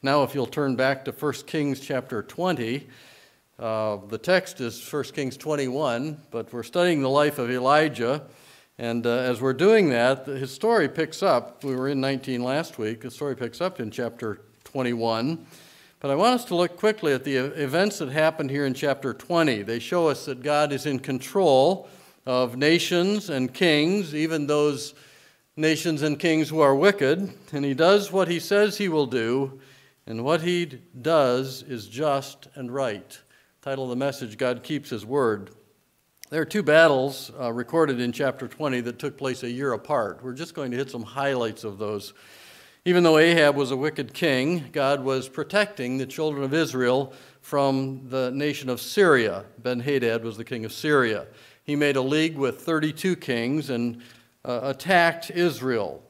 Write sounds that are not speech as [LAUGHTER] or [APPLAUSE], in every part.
Now, if you'll turn back to 1 Kings chapter 20, uh, the text is 1 Kings 21, but we're studying the life of Elijah. And uh, as we're doing that, his story picks up. We were in 19 last week. The story picks up in chapter 21. But I want us to look quickly at the events that happened here in chapter 20. They show us that God is in control of nations and kings, even those nations and kings who are wicked. And he does what he says he will do and what he does is just and right. Title of the message God Keeps His Word. There are two battles uh, recorded in chapter 20 that took place a year apart. We're just going to hit some highlights of those. Even though Ahab was a wicked king, God was protecting the children of Israel from the nation of Syria. Ben Hadad was the king of Syria. He made a league with 32 kings and uh, attacked Israel.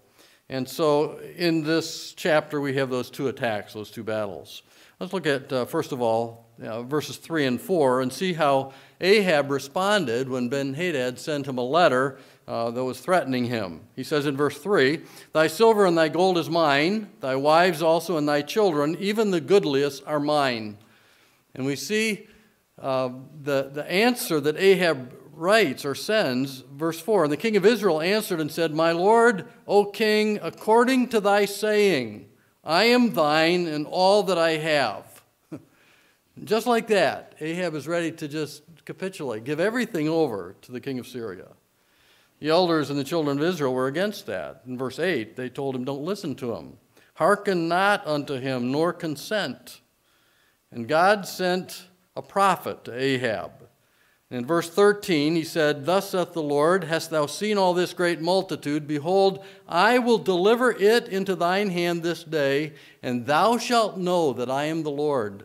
And so in this chapter, we have those two attacks, those two battles. Let's look at, uh, first of all, uh, verses 3 and 4 and see how Ahab responded when Ben Hadad sent him a letter uh, that was threatening him. He says in verse 3 Thy silver and thy gold is mine, thy wives also and thy children, even the goodliest are mine. And we see uh, the, the answer that Ahab writes or sends, verse 4 And the king of Israel answered and said, My lord, O king, according to thy saying, I am thine and all that I have. [LAUGHS] just like that, Ahab is ready to just capitulate, give everything over to the king of Syria. The elders and the children of Israel were against that. In verse 8, they told him, Don't listen to him. Hearken not unto him, nor consent. And God sent a prophet to Ahab in verse 13, he said, Thus saith the Lord, Hast thou seen all this great multitude? Behold, I will deliver it into thine hand this day, and thou shalt know that I am the Lord.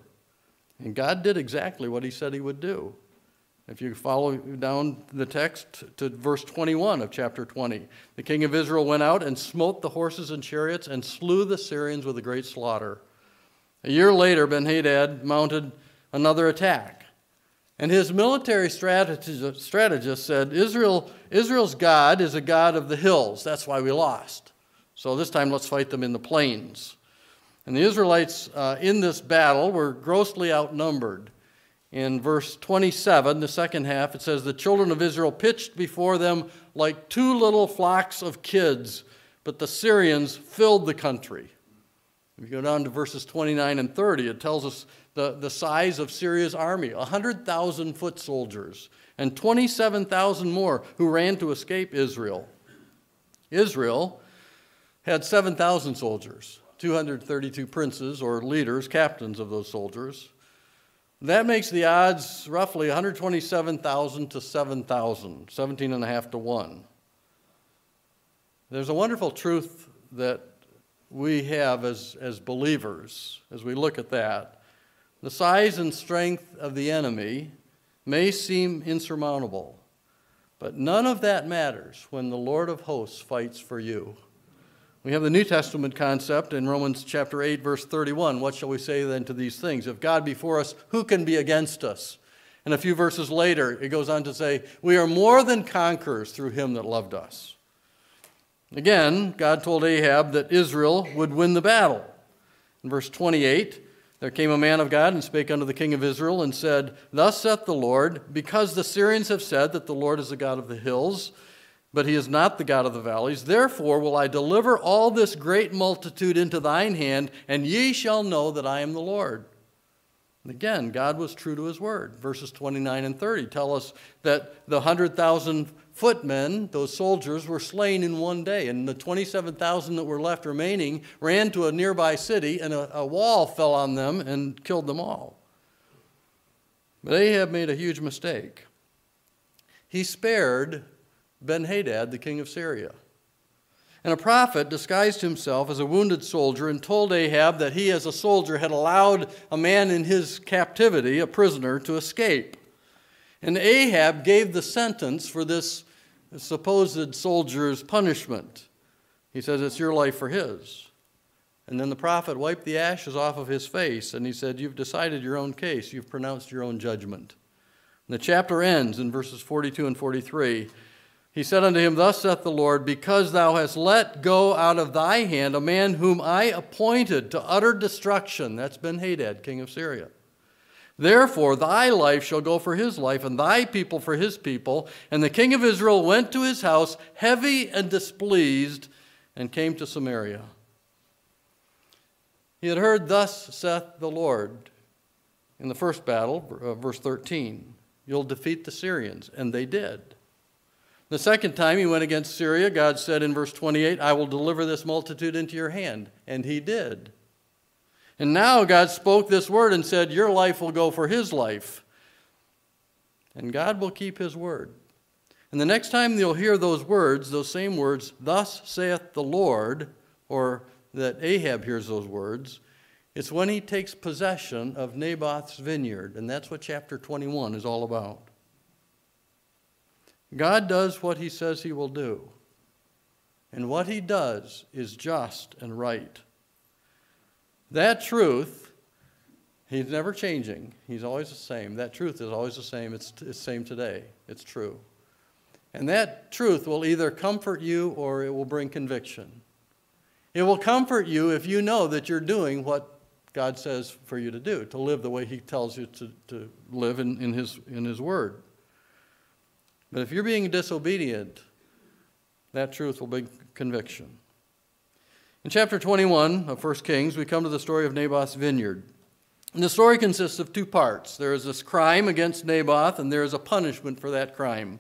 And God did exactly what he said he would do. If you follow down the text to verse 21 of chapter 20, the king of Israel went out and smote the horses and chariots and slew the Syrians with a great slaughter. A year later, Ben Hadad mounted another attack. And his military strategist, said, Israel, Israel's God is a God of the hills. That's why we lost. So this time let's fight them in the plains. And the Israelites uh, in this battle were grossly outnumbered. In verse 27, the second half, it says, The children of Israel pitched before them like two little flocks of kids, but the Syrians filled the country. If you go down to verses 29 and 30, it tells us the, the size of Syria's army 100,000 foot soldiers and 27,000 more who ran to escape Israel. Israel had 7,000 soldiers, 232 princes or leaders, captains of those soldiers. That makes the odds roughly 127,000 to 7,000, 17 and a half to 1. There's a wonderful truth that we have as, as believers as we look at that. The size and strength of the enemy may seem insurmountable, but none of that matters when the Lord of hosts fights for you. We have the New Testament concept in Romans chapter 8 verse 31. What shall we say then to these things? If God be for us, who can be against us? And a few verses later, it goes on to say, We are more than conquerors through him that loved us. Again, God told Ahab that Israel would win the battle. In verse 28, there came a man of God and spake unto the king of Israel and said, Thus saith the Lord, because the Syrians have said that the Lord is the God of the hills, but he is not the God of the valleys, therefore will I deliver all this great multitude into thine hand, and ye shall know that I am the Lord. again, God was true to his word. Verses 29 and 30 tell us that the 100,000 footmen, those soldiers, were slain in one day. And the 27,000 that were left remaining ran to a nearby city, and a, a wall fell on them and killed them all. But Ahab made a huge mistake. He spared Ben Hadad, the king of Syria. And a prophet disguised himself as a wounded soldier and told Ahab that he, as a soldier, had allowed a man in his captivity, a prisoner, to escape. And Ahab gave the sentence for this supposed soldier's punishment. He says, It's your life for his. And then the prophet wiped the ashes off of his face and he said, You've decided your own case, you've pronounced your own judgment. And the chapter ends in verses 42 and 43 He said unto him, Thus saith the Lord, because thou hast let go out of thy hand a man whom I appointed to utter destruction. That's Ben Hadad, king of Syria. Therefore, thy life shall go for his life, and thy people for his people. And the king of Israel went to his house, heavy and displeased, and came to Samaria. He had heard, Thus saith the Lord, in the first battle, uh, verse 13, You'll defeat the Syrians. And they did. The second time he went against Syria, God said in verse 28, I will deliver this multitude into your hand. And he did. And now God spoke this word and said, Your life will go for his life. And God will keep his word. And the next time you'll hear those words, those same words, Thus saith the Lord, or that Ahab hears those words, it's when he takes possession of Naboth's vineyard. And that's what chapter 21 is all about. God does what he says he will do. And what he does is just and right. That truth, he's never changing. He's always the same. That truth is always the same. It's the same today. It's true. And that truth will either comfort you or it will bring conviction. It will comfort you if you know that you're doing what God says for you to do, to live the way He tells you to, to live in, in, his, in His Word. But if you're being disobedient, that truth will bring conviction. In chapter 21 of 1 Kings, we come to the story of Naboth's vineyard. And the story consists of two parts. There is this crime against Naboth, and there is a punishment for that crime.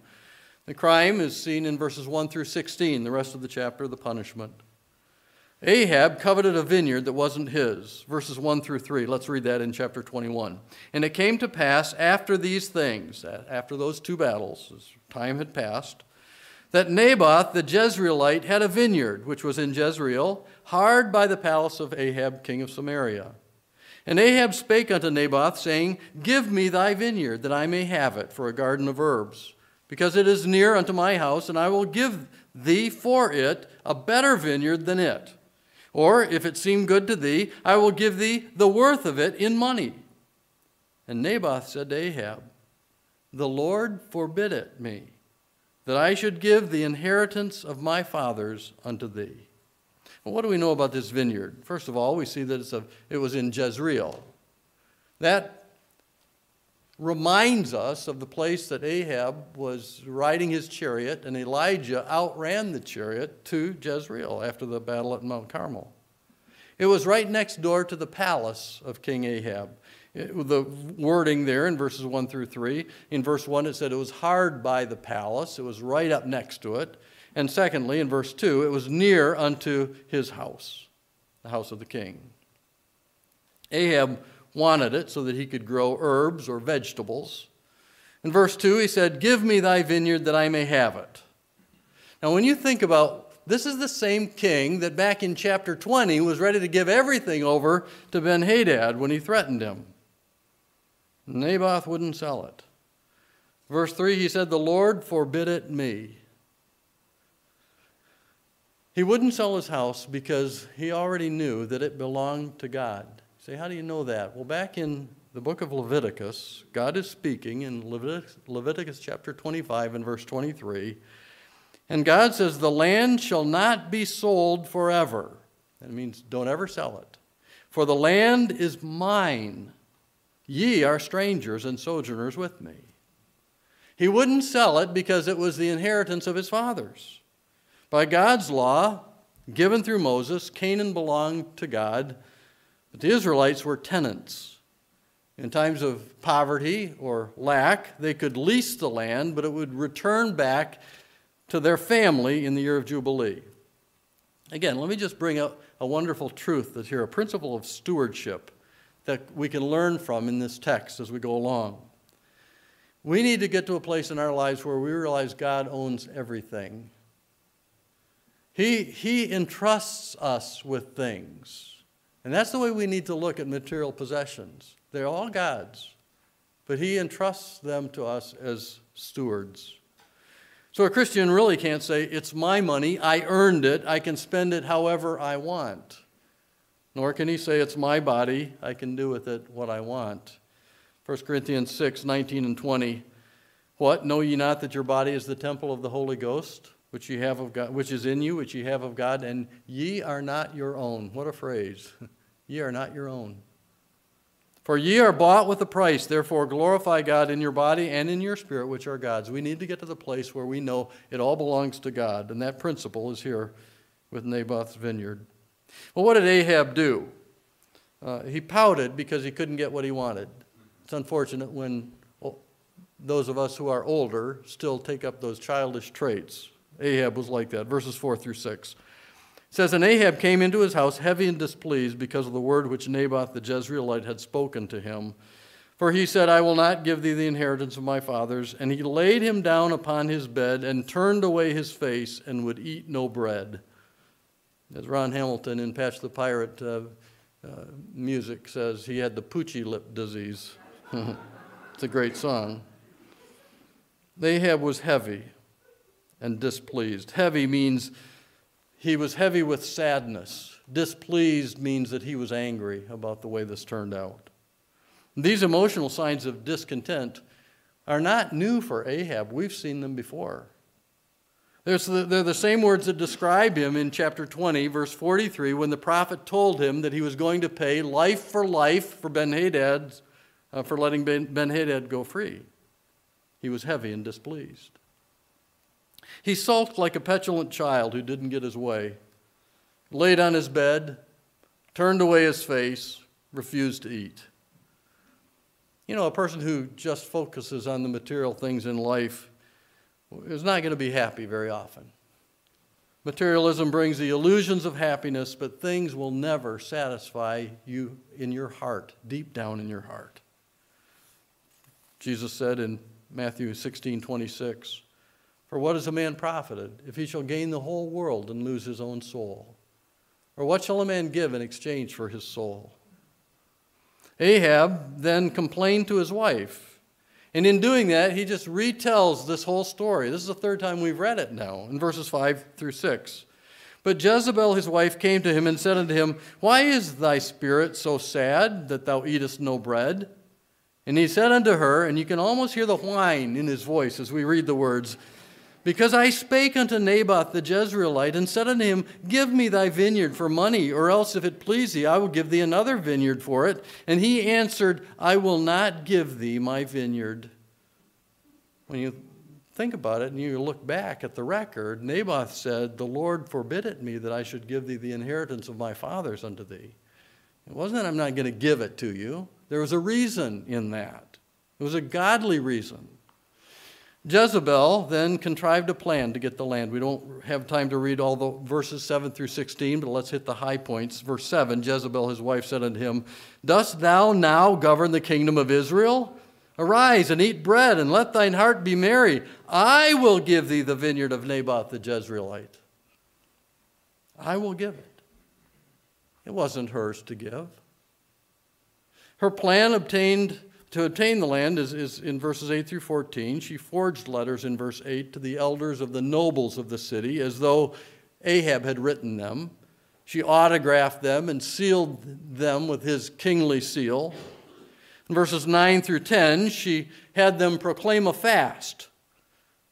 The crime is seen in verses 1 through 16, the rest of the chapter, the punishment. Ahab coveted a vineyard that wasn't his. Verses 1 through 3. Let's read that in chapter 21. And it came to pass after these things, after those two battles, as time had passed, that Naboth the Jezreelite had a vineyard, which was in Jezreel, hard by the palace of Ahab, king of Samaria. And Ahab spake unto Naboth, saying, Give me thy vineyard, that I may have it for a garden of herbs, because it is near unto my house, and I will give thee for it a better vineyard than it. Or, if it seem good to thee, I will give thee the worth of it in money. And Naboth said to Ahab, The Lord forbid it me, that I should give the inheritance of my fathers unto thee. What do we know about this vineyard? First of all, we see that a, it was in Jezreel. That reminds us of the place that Ahab was riding his chariot, and Elijah outran the chariot to Jezreel after the battle at Mount Carmel. It was right next door to the palace of King Ahab. It, the wording there in verses 1 through 3. In verse 1, it said it was hard by the palace, it was right up next to it. And secondly, in verse 2, it was near unto his house, the house of the king. Ahab wanted it so that he could grow herbs or vegetables. In verse 2, he said, Give me thy vineyard that I may have it. Now, when you think about this, is the same king that back in chapter 20 was ready to give everything over to Ben Hadad when he threatened him. Naboth wouldn't sell it. Verse 3, he said, The Lord forbid it me. He wouldn't sell his house because he already knew that it belonged to God. Say, how do you know that? Well, back in the book of Leviticus, God is speaking in Leviticus, Leviticus chapter 25 and verse 23. And God says, The land shall not be sold forever. That means don't ever sell it. For the land is mine. Ye are strangers and sojourners with me. He wouldn't sell it because it was the inheritance of his fathers. By God's law, given through Moses, Canaan belonged to God but the Israelites were tenants. In times of poverty or lack, they could lease the land, but it would return back to their family in the year of Jubilee. Again, let me just bring up a wonderful truth that's here, a principle of stewardship that we can learn from in this text as we go along. We need to get to a place in our lives where we realize God owns everything. He, he entrusts us with things. And that's the way we need to look at material possessions. They're all God's, but He entrusts them to us as stewards. So a Christian really can't say, It's my money, I earned it, I can spend it however I want. Nor can he say, It's my body, I can do with it what I want. 1 Corinthians 6 19 and 20. What? Know ye not that your body is the temple of the Holy Ghost, which ye have of God, which is in you, which ye have of God, and ye are not your own. What a phrase. [LAUGHS] ye are not your own. For ye are bought with a price, therefore glorify God in your body and in your spirit, which are God's. We need to get to the place where we know it all belongs to God, and that principle is here with Naboth's vineyard. Well, what did Ahab do? Uh, he pouted because he couldn't get what he wanted. It's unfortunate when those of us who are older still take up those childish traits. Ahab was like that. Verses 4 through 6. It says, And Ahab came into his house heavy and displeased because of the word which Naboth the Jezreelite had spoken to him. For he said, I will not give thee the inheritance of my fathers. And he laid him down upon his bed and turned away his face and would eat no bread. As Ron Hamilton in Patch the Pirate uh, uh, music says, he had the poochy lip disease. [LAUGHS] it's a great song. Ahab was heavy and displeased. Heavy means he was heavy with sadness. Displeased means that he was angry about the way this turned out. These emotional signs of discontent are not new for Ahab. We've seen them before. They're the same words that describe him in chapter 20, verse 43, when the prophet told him that he was going to pay life for life for Ben Hadad uh, for letting Ben Hadad go free. He was heavy and displeased. He sulked like a petulant child who didn't get his way, laid on his bed, turned away his face, refused to eat. You know, a person who just focuses on the material things in life is not going to be happy very often. Materialism brings the illusions of happiness, but things will never satisfy you in your heart, deep down in your heart. Jesus said in Matthew 16, 26. For what is a man profited if he shall gain the whole world and lose his own soul? Or what shall a man give in exchange for his soul? Ahab then complained to his wife. And in doing that, he just retells this whole story. This is the third time we've read it now, in verses 5 through 6. But Jezebel his wife came to him and said unto him, Why is thy spirit so sad that thou eatest no bread? And he said unto her, and you can almost hear the whine in his voice as we read the words, Because I spake unto Naboth the Jezreelite, and said unto him, Give me thy vineyard for money, or else if it please thee, I will give thee another vineyard for it. And he answered, I will not give thee my vineyard. When you think about it and you look back at the record, Naboth said, The Lord forbid it me that I should give thee the inheritance of my fathers unto thee. It wasn't that I'm not going to give it to you. There was a reason in that. It was a godly reason. Jezebel then contrived a plan to get the land. We don't have time to read all the verses 7 through 16, but let's hit the high points. Verse 7 Jezebel, his wife, said unto him, Dost thou now govern the kingdom of Israel? Arise and eat bread, and let thine heart be merry. I will give thee the vineyard of Naboth the Jezreelite. I will give it. It wasn't hers to give. Her plan obtained to obtain the land is, is in verses 8 through 14. She forged letters in verse 8 to the elders of the nobles of the city as though Ahab had written them. She autographed them and sealed them with his kingly seal. In verses 9 through 10, she had them proclaim a fast.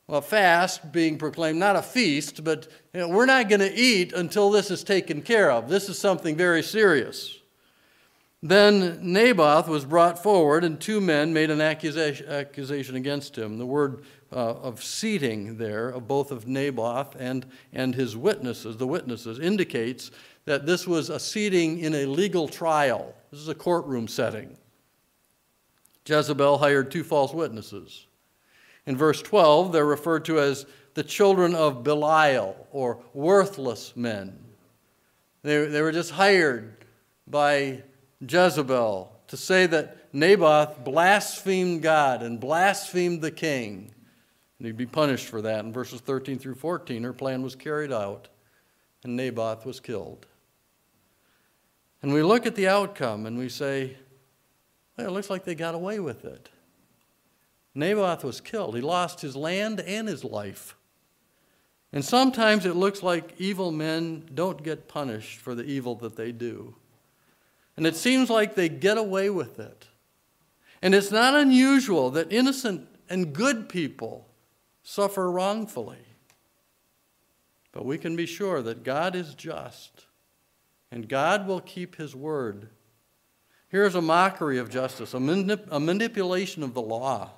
A fast being proclaimed, not a feast, but you know, we're not going to eat until this is taken care of. This is something very serious. Then Naboth was brought forward, and two men made an accusation, accusation against him. The word uh, of seating there, of both of Naboth and, and his witnesses, the witnesses, indicates that this was a seating in a legal trial. This is a courtroom setting. Jezebel hired two false witnesses. In verse 12, they're referred to as the children of Belial, or worthless men. They, they were just hired by Jezebel to say that Naboth blasphemed God and blasphemed the king. And he'd be punished for that. In verses 13 through 14, her plan was carried out, and Naboth was killed. And we look at the outcome and we say, well, it looks like they got away with it. Naboth was killed. He lost his land and his life. And sometimes it looks like evil men don't get punished for the evil that they do. And it seems like they get away with it. And it's not unusual that innocent and good people suffer wrongfully. But we can be sure that God is just and God will keep his word. Here's a mockery of justice, a, manip- a manipulation of the law.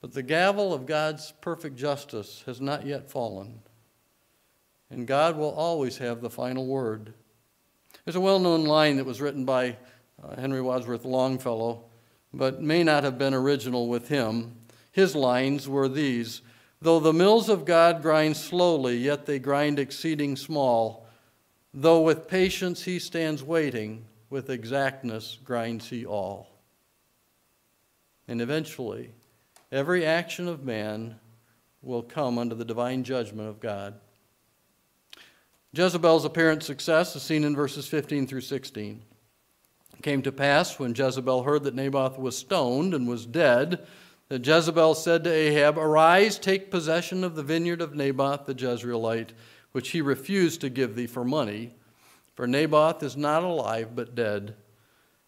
But the gavel of God's perfect justice has not yet fallen, and God will always have the final word. There's a well known line that was written by uh, Henry Wadsworth Longfellow, but may not have been original with him. His lines were these Though the mills of God grind slowly, yet they grind exceeding small. Though with patience he stands waiting, with exactness grinds he all. And eventually, every action of man will come under the divine judgment of God. Jezebel's apparent success is seen in verses 15 through 16. It came to pass when Jezebel heard that Naboth was stoned and was dead that Jezebel said to Ahab, Arise, take possession of the vineyard of Naboth the Jezreelite, which he refused to give thee for money. For Naboth is not alive, but dead.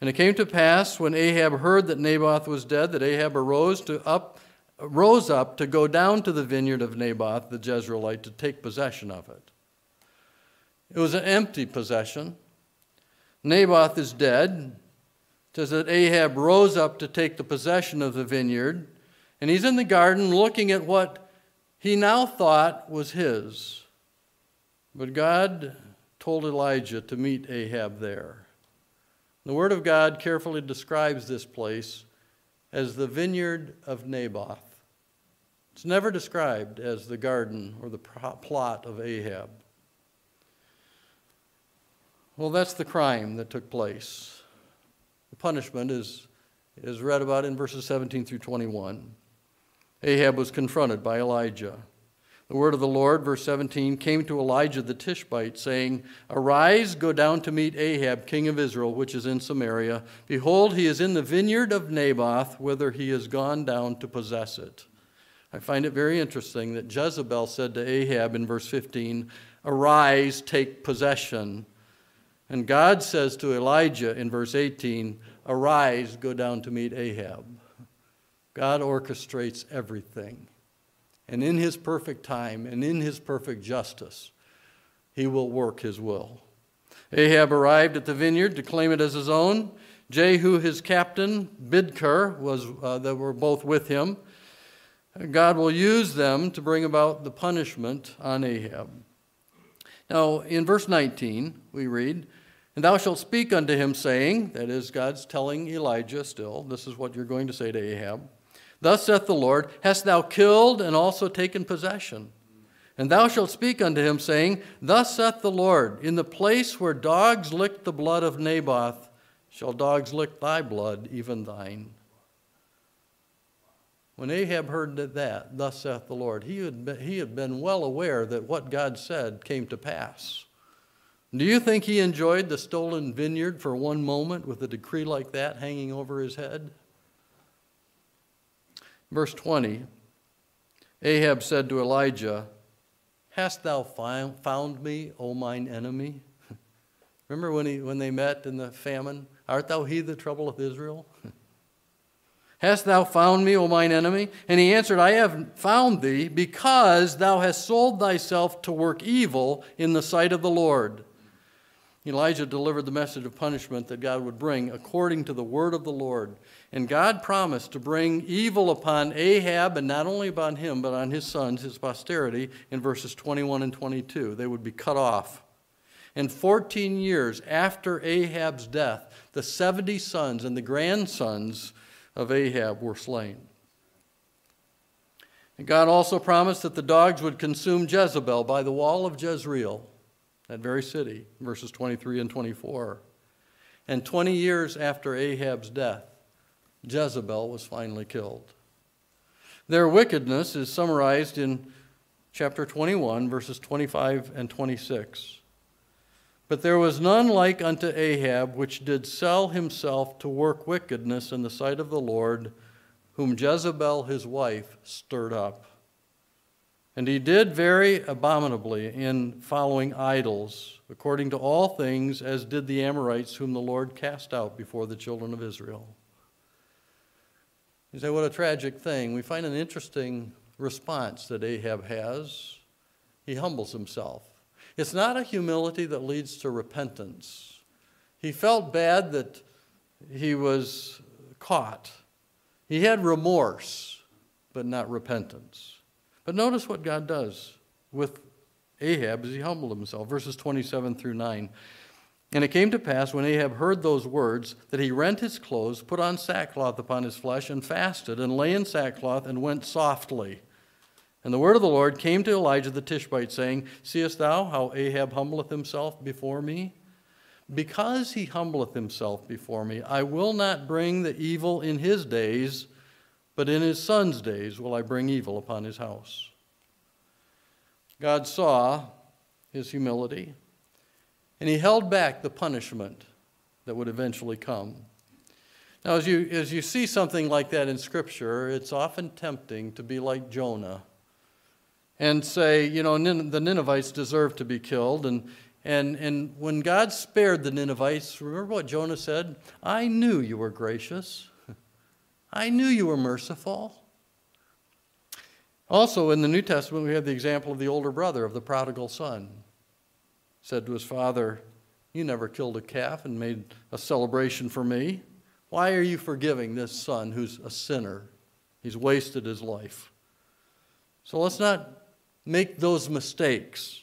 And it came to pass when Ahab heard that Naboth was dead, that Ahab arose, to up, rose up to go down to the vineyard of Naboth the Jezreelite to take possession of it. It was an empty possession. Naboth is dead It says that Ahab rose up to take the possession of the vineyard, and he's in the garden looking at what he now thought was his. But God told Elijah to meet Ahab there. The Word of God carefully describes this place as the vineyard of Naboth. It's never described as the garden or the plot of Ahab. Well, that's the crime that took place. The punishment is, is read about in verses 17 through 21. Ahab was confronted by Elijah. The word of the Lord, verse 17, came to Elijah the Tishbite, saying, Arise, go down to meet Ahab, king of Israel, which is in Samaria. Behold, he is in the vineyard of Naboth, whither he has gone down to possess it. I find it very interesting that Jezebel said to Ahab in verse 15, Arise, take possession. And God says to Elijah in verse 18, Arise, go down to meet Ahab. God orchestrates everything. And in his perfect time and in his perfect justice, he will work his will. Ahab arrived at the vineyard to claim it as his own. Jehu, his captain, Bidkar, was, uh, that were both with him. God will use them to bring about the punishment on Ahab. Now, in verse 19, we read, and thou shalt speak unto him, saying, That is, God's telling Elijah still, this is what you're going to say to Ahab. Thus saith the Lord, Hast thou killed and also taken possession? And thou shalt speak unto him, saying, Thus saith the Lord, In the place where dogs licked the blood of Naboth, shall dogs lick thy blood, even thine. When Ahab heard that, thus saith the Lord, he had, been, he had been well aware that what God said came to pass. Do you think he enjoyed the stolen vineyard for one moment with a decree like that hanging over his head? Verse 20 Ahab said to Elijah, Hast thou found me, O mine enemy? [LAUGHS] Remember when, he, when they met in the famine? Art thou he that troubleth Israel? [LAUGHS] Hast thou found me, O mine enemy? And he answered, I have found thee because thou hast sold thyself to work evil in the sight of the Lord. Elijah delivered the message of punishment that God would bring according to the word of the Lord. And God promised to bring evil upon Ahab, and not only upon him, but on his sons, his posterity, in verses 21 and 22. They would be cut off. And 14 years after Ahab's death, the 70 sons and the grandsons of Ahab were slain. And God also promised that the dogs would consume Jezebel by the wall of Jezreel that very city, verses 23 and 24. And 20 years after Ahab's death, Jezebel was finally killed. Their wickedness is summarized in chapter 21, verses 25 and 26. But there was none like unto Ahab, which did sell himself to work wickedness in the sight of the Lord, whom Jezebel his wife stirred up. And he did very abominably in following idols, according to all things, as did the Amorites, whom the Lord cast out before the children of Israel. You say, what a tragic thing. We find an interesting response that Ahab has. He humbles himself. It's not a humility that leads to repentance. He felt bad that he was caught. He had remorse, but not repentance. But notice what God does with Ahab as he humbled himself. Verses 27 through 9. And it came to pass when Ahab heard those words that he rent his clothes, put on sackcloth upon his flesh, and fasted, and lay in sackcloth, and went softly. And the word of the Lord came to Elijah the Tishbite, saying, Seest thou how Ahab humbleth himself before me? Because he humbleth himself before me, I will not bring the evil in his days, but in his son's days will I bring evil upon his house. God saw his humility, and he held back the punishment that would eventually come. Now, as you, as you see something like that in Scripture, it's often tempting to be like Jonah and say, you know, the Ninevites deserve to be killed. And, and, and when God spared the Ninevites, remember what Jonah said? I knew you were gracious, I knew you were merciful. Also, in the New Testament, we have the example of the older brother of the prodigal son. Said to his father, You never killed a calf and made a celebration for me. Why are you forgiving this son who's a sinner? He's wasted his life. So let's not make those mistakes.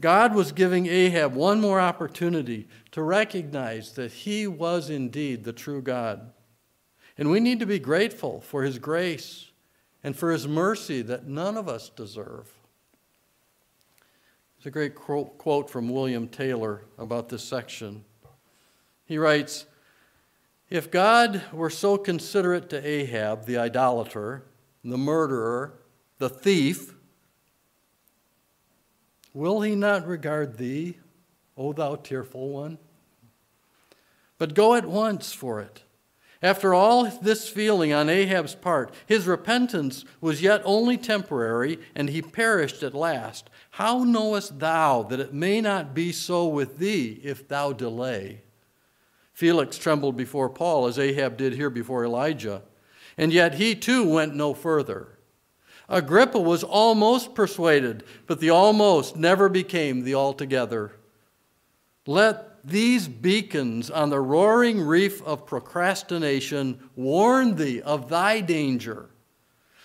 God was giving Ahab one more opportunity to recognize that he was indeed the true God. And we need to be grateful for his grace and for his mercy that none of us deserve. There's a great quote from William Taylor about this section. He writes If God were so considerate to Ahab, the idolater, the murderer, the thief, will he not regard thee, O thou tearful one? But go at once for it after all this feeling on Ahab's part, his repentance was yet only temporary, and he perished at last. How knowest thou that it may not be so with thee if thou delay? Felix trembled before Paul, as Ahab did here before Elijah, and yet he too went no further. Agrippa was almost persuaded, but the almost never became the altogether. Let these beacons on the roaring reef of procrastination warn thee of thy danger.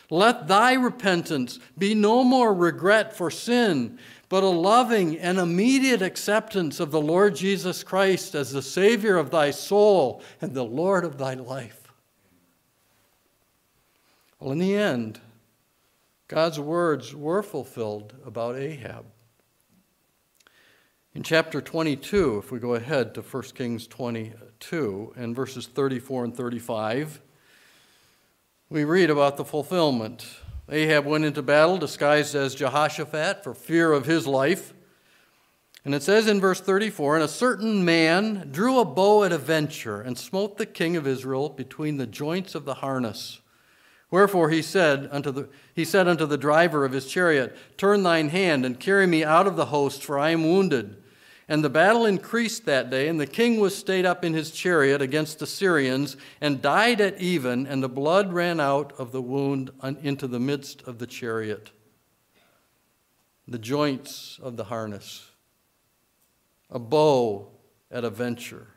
Let thy repentance be no more regret for sin, but a loving and immediate acceptance of the Lord Jesus Christ as the Savior of thy soul and the Lord of thy life. Well, in the end, God's words were fulfilled about Ahab. In chapter 22, if we go ahead to 1 Kings 22 and verses 34 and 35, we read about the fulfillment. Ahab went into battle disguised as Jehoshaphat for fear of his life. And it says in verse 34 And a certain man drew a bow at a venture and smote the king of Israel between the joints of the harness. Wherefore he said unto the, he said unto the driver of his chariot, Turn thine hand and carry me out of the host, for I am wounded. And the battle increased that day, and the king was stayed up in his chariot against the Syrians, and died at even, and the blood ran out of the wound into the midst of the chariot. The joints of the harness, a bow at a venture,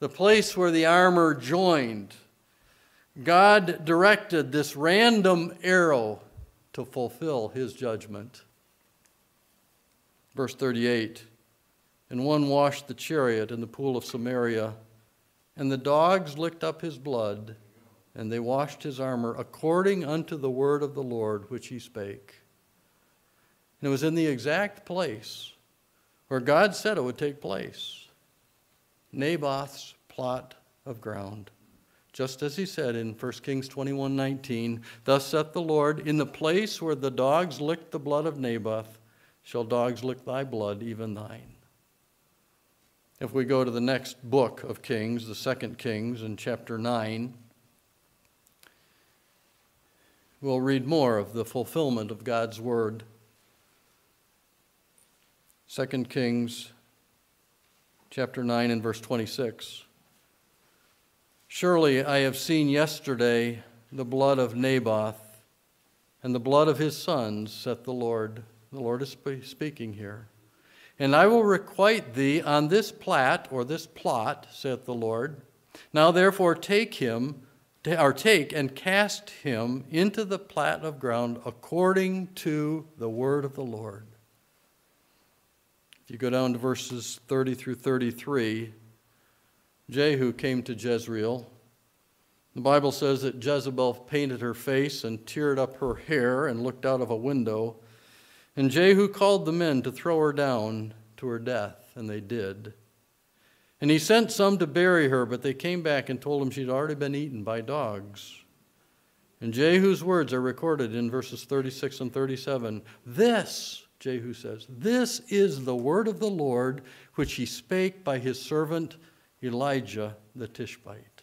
the place where the armor joined. God directed this random arrow to fulfill his judgment. Verse 38 and one washed the chariot in the pool of Samaria. And the dogs licked up his blood, and they washed his armor according unto the word of the Lord which he spake. And it was in the exact place where God said it would take place Naboth's plot of ground. Just as he said in 1 Kings 21 19, Thus saith the Lord, In the place where the dogs licked the blood of Naboth, shall dogs lick thy blood, even thine. If we go to the next book of Kings, the second Kings, in chapter 9, we'll read more of the fulfillment of God's word. Second Kings chapter 9 and verse 26. Surely I have seen yesterday the blood of Naboth and the blood of his sons, saith the Lord. The Lord is speaking here. And I will requite thee on this plat, or this plot, saith the Lord. Now therefore take him, or take and cast him into the plat of ground according to the word of the Lord. If you go down to verses 30 through 33, Jehu came to Jezreel. The Bible says that Jezebel painted her face and teared up her hair and looked out of a window. And Jehu called the men to throw her down to her death, and they did. And he sent some to bury her, but they came back and told him she'd already been eaten by dogs. And Jehu's words are recorded in verses 36 and 37. This, Jehu says, this is the word of the Lord which he spake by his servant Elijah the Tishbite.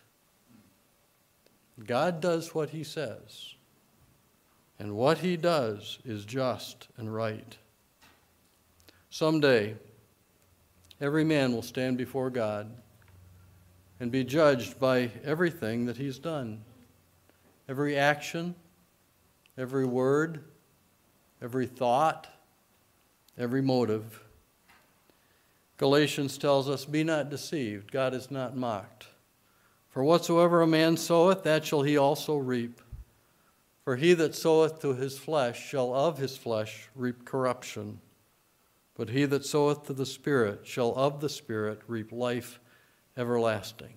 God does what he says. And what he does is just and right. Someday, every man will stand before God and be judged by everything that he's done every action, every word, every thought, every motive. Galatians tells us, Be not deceived, God is not mocked. For whatsoever a man soweth, that shall he also reap. For he that soweth to his flesh shall of his flesh reap corruption. But he that soweth to the Spirit shall of the Spirit reap life everlasting.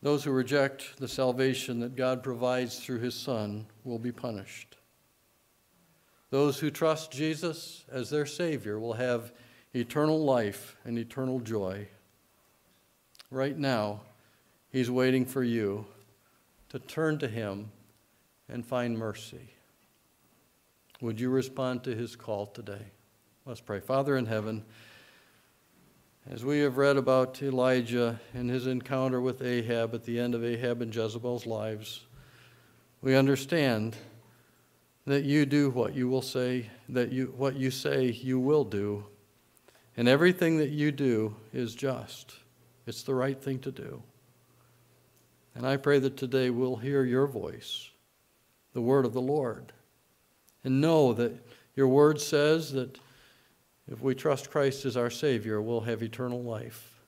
Those who reject the salvation that God provides through his Son will be punished. Those who trust Jesus as their Savior will have eternal life and eternal joy. Right now, he's waiting for you to turn to Him and find mercy. Would you respond to His call today? Let's pray. Father in heaven, as we have read about Elijah and his encounter with Ahab at the end of Ahab and Jezebel's lives, we understand that you do what you will say, that you, what you say you will do, and everything that you do is just. It's the right thing to do. And I pray that today we'll hear your voice, the word of the Lord, and know that your word says that if we trust Christ as our Savior, we'll have eternal life.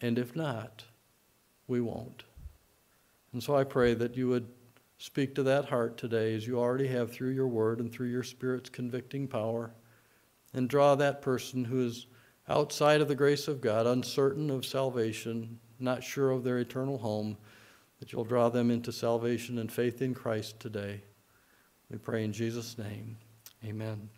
And if not, we won't. And so I pray that you would speak to that heart today as you already have through your word and through your Spirit's convicting power, and draw that person who is outside of the grace of God, uncertain of salvation, not sure of their eternal home, that you'll draw them into salvation and faith in Christ today. We pray in Jesus' name. Amen.